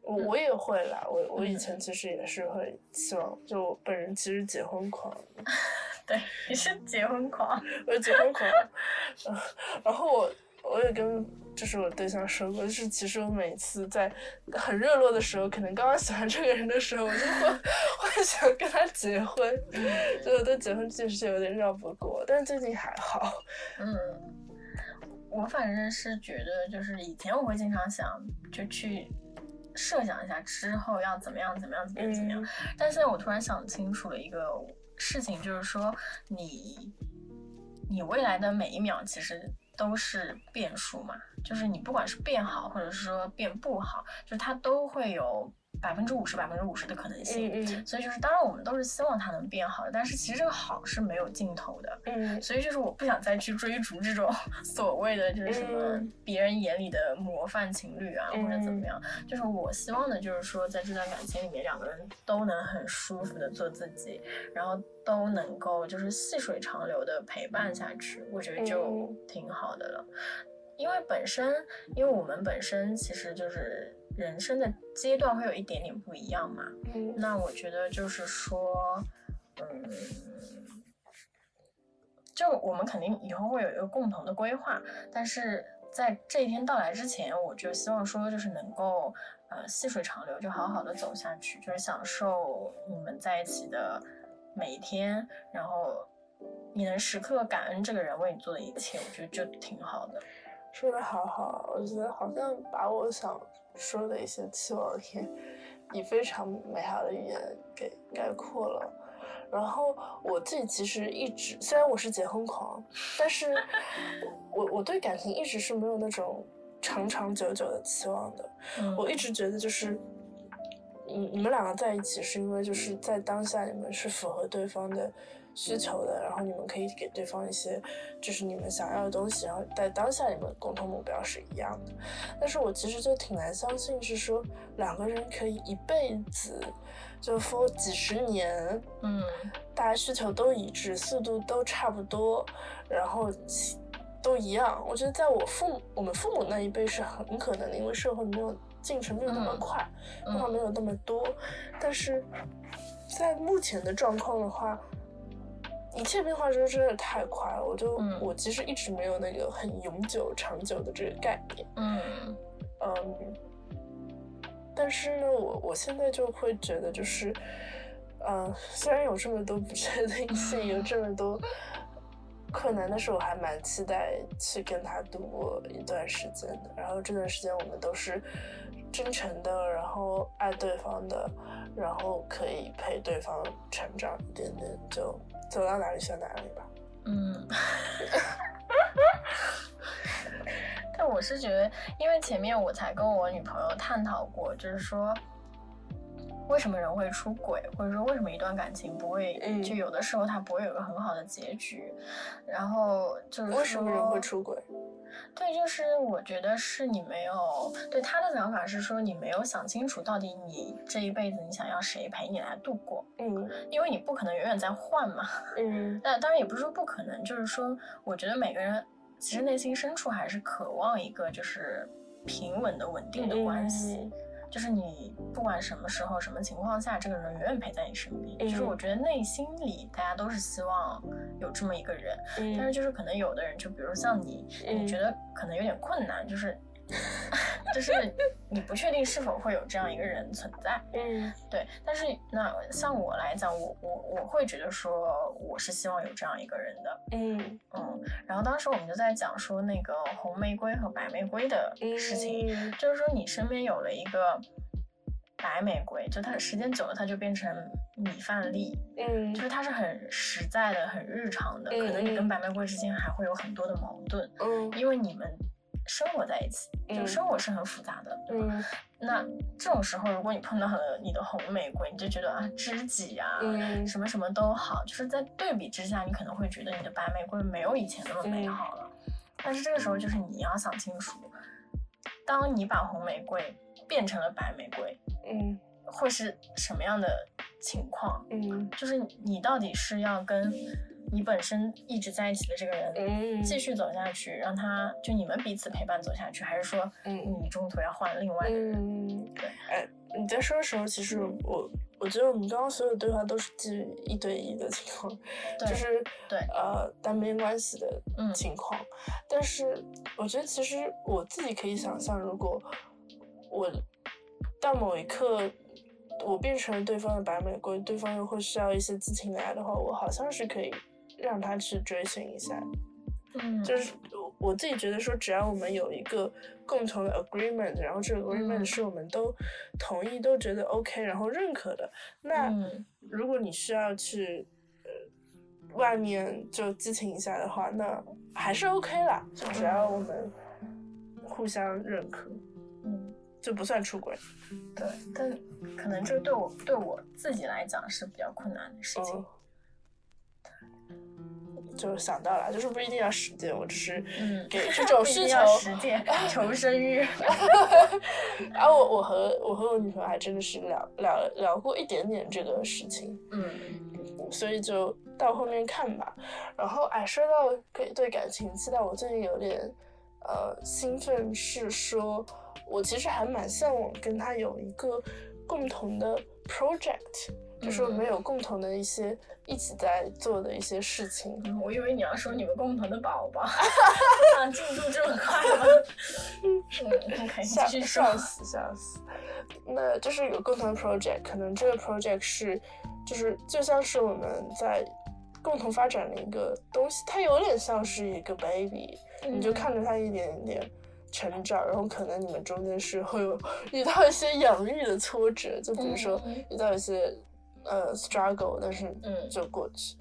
我我也会啦，我我以前其实也是会希望，就我本人其实结婚狂。对，你是结婚狂，我是结婚狂。然后我我也跟就是我对象说过，就是其实我每次在很热络的时候，可能刚刚喜欢这个人的时候，我就会会想跟他结婚，就我对结婚这件事情有点绕不过，但是最近还好。嗯，我反正是觉得，就是以前我会经常想就去。设想一下之后要怎么样，怎么样，怎么样，怎么样？但现在我突然想清楚了一个事情，就是说你，你未来的每一秒其实都是变数嘛，就是你不管是变好，或者是说变不好，就是它都会有。百分之五十，百分之五十的可能性。嗯嗯。所以就是，当然我们都是希望它能变好的，但是其实这个好是没有尽头的。嗯。所以就是，我不想再去追逐这种 所谓的就是什么别人眼里的模范情侣啊，或者怎么样。就是我希望的，就是说，在这段感情里面，两个人都能很舒服的做自己，然后都能够就是细水长流的陪伴下去。我觉得就挺好的了。因为本身，因为我们本身其实就是。人生的阶段会有一点点不一样嘛？嗯，那我觉得就是说，嗯，就我们肯定以后会有一个共同的规划，但是在这一天到来之前，我就希望说，就是能够呃细水长流，就好好的走下去，就是享受你们在一起的每一天，然后你能时刻感恩这个人为你做的一切，我觉得就挺好的。说的好好，我觉得好像把我想。说的一些期望天，以非常美好的语言给概括了。然后我自己其实一直，虽然我是结婚狂，但是我我对感情一直是没有那种长长久久的期望的。我一直觉得就是，你你们两个在一起是因为就是在当下你们是符合对方的。需求的，然后你们可以给对方一些，就是你们想要的东西，然后在当下你们共同目标是一样的。但是我其实就挺难相信，是说两个人可以一辈子，就说几十年，嗯，大家需求都一致，速度都差不多，然后都一样。我觉得在我父母我们父母那一辈是很可能的，因为社会没有进程没有那么快，变化没有那么多。但是在目前的状况的话。一切变化真真的太快了，我就我其实一直没有那个很永久、长久的这个概念。嗯嗯，但是呢，我我现在就会觉得，就是，嗯，虽然有这么多不确定性，有这么多困难，但是我还蛮期待去跟他度过一段时间的。然后这段时间我们都是真诚的，然后爱对方的，然后可以陪对方成长一点点，就。走到哪里算哪里吧。嗯，但我是觉得，因为前面我才跟我女朋友探讨过，就是说，为什么人会出轨，或者说为什么一段感情不会，就有的时候它不会有个很好的结局。然后就是为什么人会出轨？对，就是我觉得是你没有对他的想法是说你没有想清楚到底你这一辈子你想要谁陪你来度过，嗯，因为你不可能永远在换嘛，嗯，那当然也不是说不可能，就是说我觉得每个人其实内心深处还是渴望一个就是平稳的稳定的关系。就是你不管什么时候、什么情况下，这个人永远陪在你身边。就是我觉得内心里大家都是希望有这么一个人，但是就是可能有的人，就比如像你，你觉得可能有点困难，就是。就是你不确定是否会有这样一个人存在，嗯，对。但是那像我来讲，我我我会觉得说，我是希望有这样一个人的，嗯嗯。然后当时我们就在讲说那个红玫瑰和白玫瑰的事情，就是说你身边有了一个白玫瑰，就它时间久了，它就变成米饭粒，嗯，就是它是很实在的、很日常的，可能你跟白玫瑰之间还会有很多的矛盾，嗯，因为你们。生活在一起，就生活是很复杂的，对吧？那这种时候，如果你碰到了你的红玫瑰，你就觉得啊，知己啊，什么什么都好。就是在对比之下，你可能会觉得你的白玫瑰没有以前那么美好了。但是这个时候，就是你要想清楚，当你把红玫瑰变成了白玫瑰，嗯，会是什么样的情况？嗯，就是你到底是要跟你本身一直在一起的这个人继续走下去，让他就你们彼此陪伴走下去，还是说，嗯，你中途要换另外的人？嗯，对，哎，你在说的时候，其实我我觉得我们刚刚所有对话都是基于一对一的情况，就是对呃单边关系的情况，但是我觉得其实我自己可以想象，如果我到某一刻我变成了对方的白玫瑰，对方又会需要一些激情来的话，我好像是可以。让他去追寻一下，嗯，就是我自己觉得说，只要我们有一个共同的 agreement，然后这个 agreement 是我们都同意、都觉得 OK，然后认可的，那如果你需要去呃外面就激情一下的话，那还是 OK 啦，就只要我们互相认可，嗯，就不算出轨。对，但可能这对我对我自己来讲是比较困难的事情。就想到了，就是不一定要实践，我只是给 这种需求实践 求生欲。然后我我和我和我女朋友还真的是聊聊聊过一点点这个事情，嗯，所以就到后面看吧。然后哎，说到对对感情期待，我最近有点呃兴奋，是说我其实还蛮向往跟他有一个共同的 project。就是我们有共同的一些一起在做的一些事情。我以为你要说你们共同的宝宝，进度这么快 吗？嗯，开心，笑死笑死。那就是有共同的 project，可能这个 project 是，就是就像是我们在共同发展的一个东西，它有点像是一个 baby，你就看着它一点一点成长，然后可能你们中间是会有遇到一些养育的挫折，就比如说遇到一些。呃，struggle，但是嗯，就过去，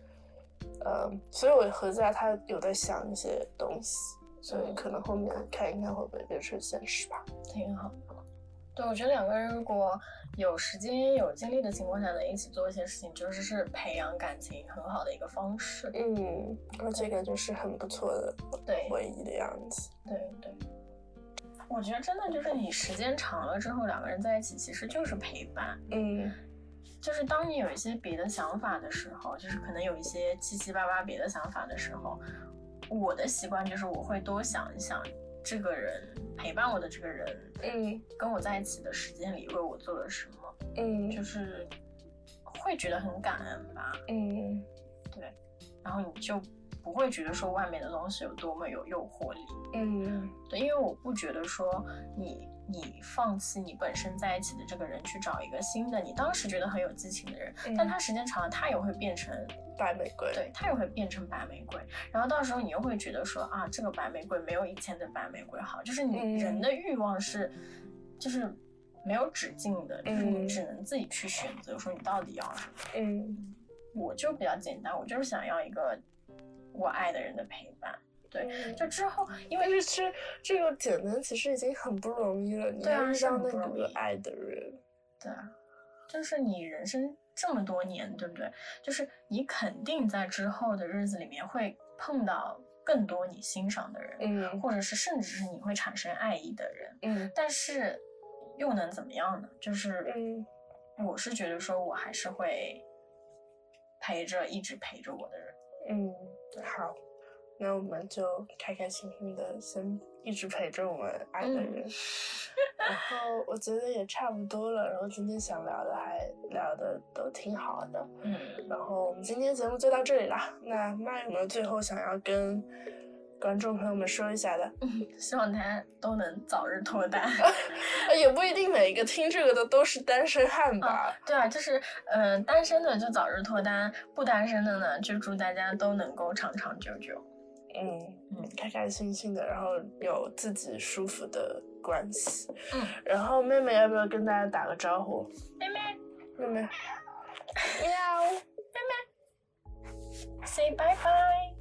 呃，所以我和在他有在想一些东西，所以可能后面看一看会不会变成现实吧。挺好，对，我觉得两个人如果有时间有精力的情况下，能一起做一些事情，就是是培养感情很好的一个方式。嗯，而且感觉是很不错的对回忆的样子。对对，我觉得真的就是你时间长了之后，两个人在一起其实就是陪伴。嗯。就是当你有一些别的想法的时候，就是可能有一些七七八八别的想法的时候，我的习惯就是我会多想一想这个人陪伴我的这个人，嗯，跟我在一起的时间里为我做了什么，嗯，就是会觉得很感恩吧，嗯，对，然后你就不会觉得说外面的东西有多么有诱惑力，嗯，对，因为我不觉得说你。你放弃你本身在一起的这个人，去找一个新的，你当时觉得很有激情的人，但他时间长了，他也会变成白玫瑰，对他也会变成白玫瑰，然后到时候你又会觉得说啊，这个白玫瑰没有以前的白玫瑰好，就是你人的欲望是，就是没有止境的，就是你只能自己去选择，说你到底要什么。嗯，我就比较简单，我就是想要一个我爱的人的陪伴。对，就之后，因为其实这个简单，其实已经很不容易了。对啊，遇到那个爱的人，对啊，就是你人生这么多年，对不对？就是你肯定在之后的日子里面会碰到更多你欣赏的人，嗯，或者是甚至是你会产生爱意的人，嗯。但是又能怎么样呢？就是，嗯，我是觉得说我还是会陪着，一直陪着我的人。嗯，好。那我们就开开心心的，先一直陪着我们爱的人。然后我觉得也差不多了。然后今天想聊的还聊的都挺好的。嗯。然后我们今天节目就到这里啦。那麦有没有最后想要跟观众朋友们说一下的？嗯，希望大家都能早日脱单。也不一定每一个听这个的都是单身汉吧？对啊，就是嗯，单身的就早日脱单，不单身的呢，就祝大家都能够长长久久。嗯嗯，开开心心的，然后有自己舒服的关系。嗯，然后妹妹要不要跟大家打个招呼？妹妹，妹妹，喵，妹妹，say bye bye。